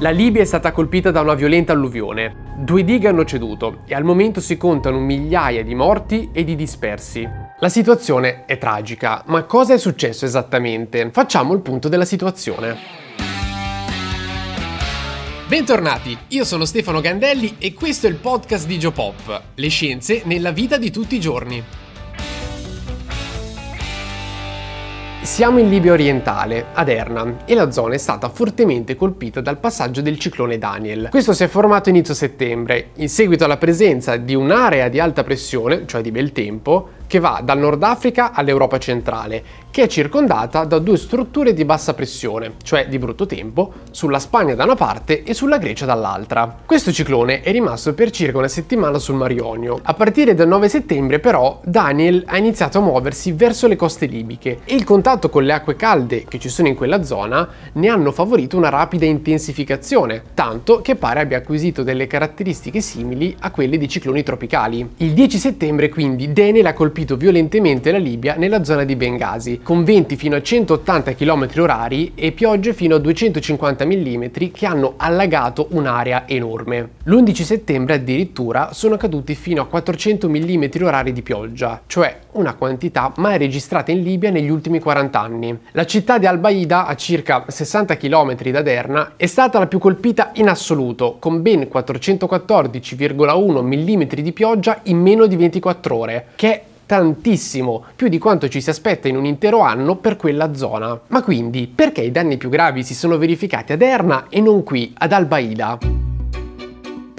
La Libia è stata colpita da una violenta alluvione. Due dighe hanno ceduto e al momento si contano migliaia di morti e di dispersi. La situazione è tragica, ma cosa è successo esattamente? Facciamo il punto della situazione. Bentornati, io sono Stefano Gandelli e questo è il podcast di Geopop, le scienze nella vita di tutti i giorni. Siamo in Libia orientale, ad Erna, e la zona è stata fortemente colpita dal passaggio del ciclone Daniel. Questo si è formato inizio settembre, in seguito alla presenza di un'area di alta pressione, cioè di bel tempo, che va dal Nord Africa all'Europa centrale, che è circondata da due strutture di bassa pressione, cioè di brutto tempo, sulla Spagna da una parte e sulla Grecia dall'altra. Questo ciclone è rimasto per circa una settimana sul Mar Ionio. A partire dal 9 settembre però Daniel ha iniziato a muoversi verso le coste libiche e il contatto con le acque calde che ci sono in quella zona ne hanno favorito una rapida intensificazione, tanto che pare abbia acquisito delle caratteristiche simili a quelle di cicloni tropicali. Il 10 settembre quindi Daniel ha colpito colpito violentemente la Libia nella zona di Benghazi, con venti fino a 180 km h e piogge fino a 250 mm che hanno allagato un'area enorme. L'11 settembre addirittura sono caduti fino a 400 mm h di pioggia, cioè una quantità mai registrata in Libia negli ultimi 40 anni. La città di Al-Baida, a circa 60 km da Derna, è stata la più colpita in assoluto, con ben 414,1 mm di pioggia in meno di 24 ore, che è tantissimo, più di quanto ci si aspetta in un intero anno per quella zona. Ma quindi, perché i danni più gravi si sono verificati ad Erna e non qui, ad Al-Baida?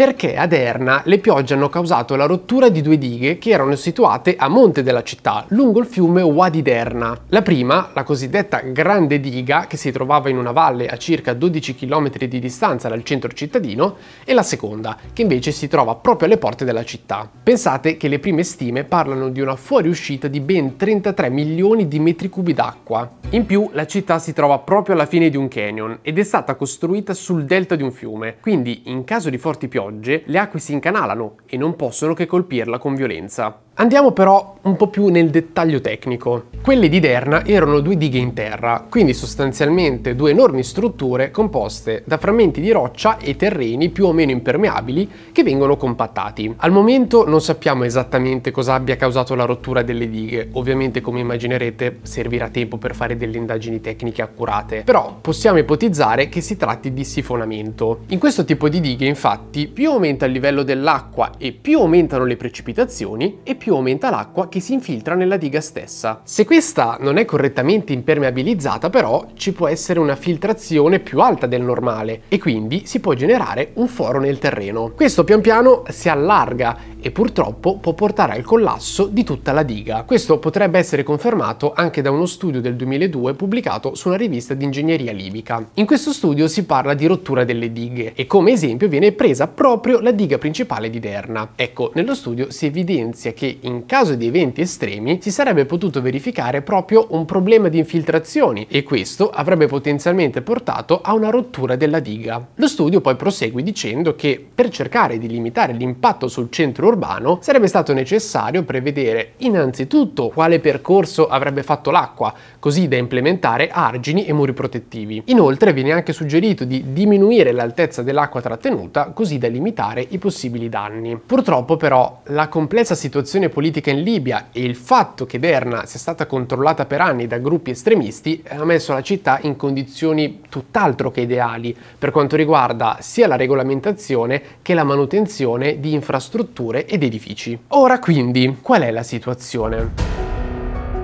Perché ad Erna le piogge hanno causato la rottura di due dighe che erano situate a monte della città, lungo il fiume Wadi d'Erna. La prima, la cosiddetta Grande Diga, che si trovava in una valle a circa 12 km di distanza dal centro cittadino, e la seconda, che invece si trova proprio alle porte della città. Pensate che le prime stime parlano di una fuoriuscita di ben 33 milioni di metri cubi d'acqua. In più, la città si trova proprio alla fine di un canyon ed è stata costruita sul delta di un fiume, quindi in caso di forti piogge piogge, le acque si incanalano e non possono che colpirla con violenza. Andiamo però un po' più nel dettaglio tecnico. Quelle di Derna erano due dighe in terra, quindi sostanzialmente due enormi strutture composte da frammenti di roccia e terreni più o meno impermeabili che vengono compattati. Al momento non sappiamo esattamente cosa abbia causato la rottura delle dighe, ovviamente come immaginerete servirà tempo per fare delle indagini tecniche accurate, però possiamo ipotizzare che si tratti di sifonamento. In questo tipo di dighe infatti più aumenta il livello dell'acqua e più aumentano le precipitazioni e più aumenta l'acqua che si infiltra nella diga stessa. Se questa non è correttamente impermeabilizzata però ci può essere una filtrazione più alta del normale e quindi si può generare un foro nel terreno. Questo pian piano si allarga e purtroppo può portare al collasso di tutta la diga. Questo potrebbe essere confermato anche da uno studio del 2002 pubblicato su una rivista di ingegneria libica. In questo studio si parla di rottura delle dighe e come esempio viene presa proprio la diga principale di Derna. Ecco, nello studio si evidenzia che in caso di eventi estremi si sarebbe potuto verificare proprio un problema di infiltrazioni e questo avrebbe potenzialmente portato a una rottura della diga. Lo studio poi prosegue dicendo che per cercare di limitare l'impatto sul centro urbano sarebbe stato necessario prevedere innanzitutto quale percorso avrebbe fatto l'acqua, così da implementare argini e muri protettivi. Inoltre viene anche suggerito di diminuire l'altezza dell'acqua trattenuta così da limitare i possibili danni. Purtroppo però la complessa situazione politica in Libia e il fatto che Derna sia stata controllata per anni da gruppi estremisti ha messo la città in condizioni tutt'altro che ideali per quanto riguarda sia la regolamentazione che la manutenzione di infrastrutture ed edifici. Ora quindi, qual è la situazione?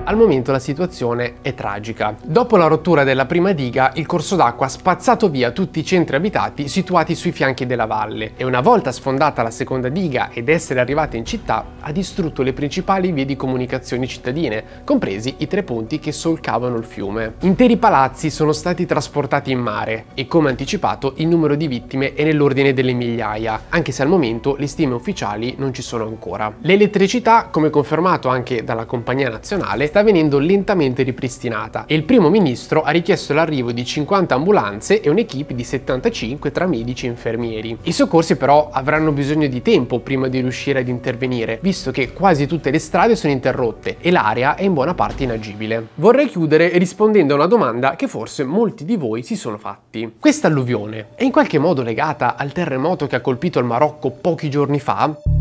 Al momento la situazione è tragica. Dopo la rottura della prima diga, il corso d'acqua ha spazzato via tutti i centri abitati situati sui fianchi della valle e una volta sfondata la seconda diga ed essere arrivata in città, ha distrutto le principali vie di comunicazione cittadine, compresi i tre ponti che solcavano il fiume. Interi palazzi sono stati trasportati in mare e, come anticipato, il numero di vittime è nell'ordine delle migliaia, anche se al momento le stime ufficiali non ci sono ancora. L'elettricità, come confermato anche dalla compagnia nazionale, sta venendo lentamente ripristinata e il primo ministro ha richiesto l'arrivo di 50 ambulanze e un'equipe di 75 tra medici e infermieri. I soccorsi però avranno bisogno di tempo prima di riuscire ad intervenire, visto che quasi tutte le strade sono interrotte e l'area è in buona parte inagibile. Vorrei chiudere rispondendo a una domanda che forse molti di voi si sono fatti. Questa alluvione è in qualche modo legata al terremoto che ha colpito il Marocco pochi giorni fa?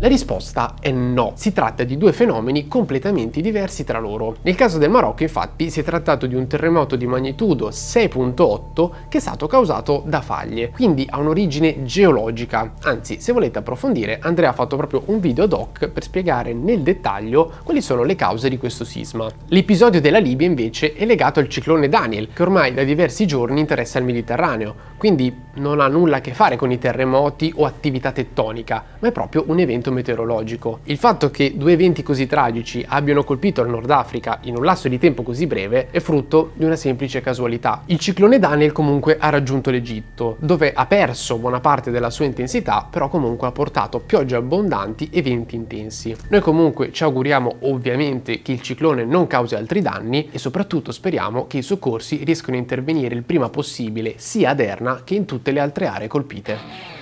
La risposta è no, si tratta di due fenomeni completamente diversi tra loro. Nel caso del Marocco infatti si è trattato di un terremoto di magnitudo 6.8 che è stato causato da faglie, quindi ha un'origine geologica. Anzi, se volete approfondire, Andrea ha fatto proprio un video doc per spiegare nel dettaglio quali sono le cause di questo sisma. L'episodio della Libia invece è legato al ciclone Daniel, che ormai da diversi giorni interessa il Mediterraneo, quindi non ha nulla a che fare con i terremoti o attività tettonica, ma è proprio un evento evento meteorologico. Il fatto che due eventi così tragici abbiano colpito il Nord Africa in un lasso di tempo così breve è frutto di una semplice casualità. Il ciclone Daniel comunque ha raggiunto l'Egitto, dove ha perso buona parte della sua intensità, però comunque ha portato piogge abbondanti e venti intensi. Noi comunque ci auguriamo ovviamente che il ciclone non causi altri danni e soprattutto speriamo che i soccorsi riescano a intervenire il prima possibile sia a Derna che in tutte le altre aree colpite.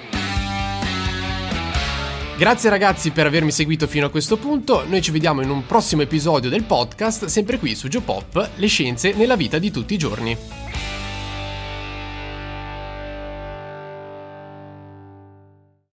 Grazie ragazzi per avermi seguito fino a questo punto, noi ci vediamo in un prossimo episodio del podcast, sempre qui su Geopop, le scienze nella vita di tutti i giorni.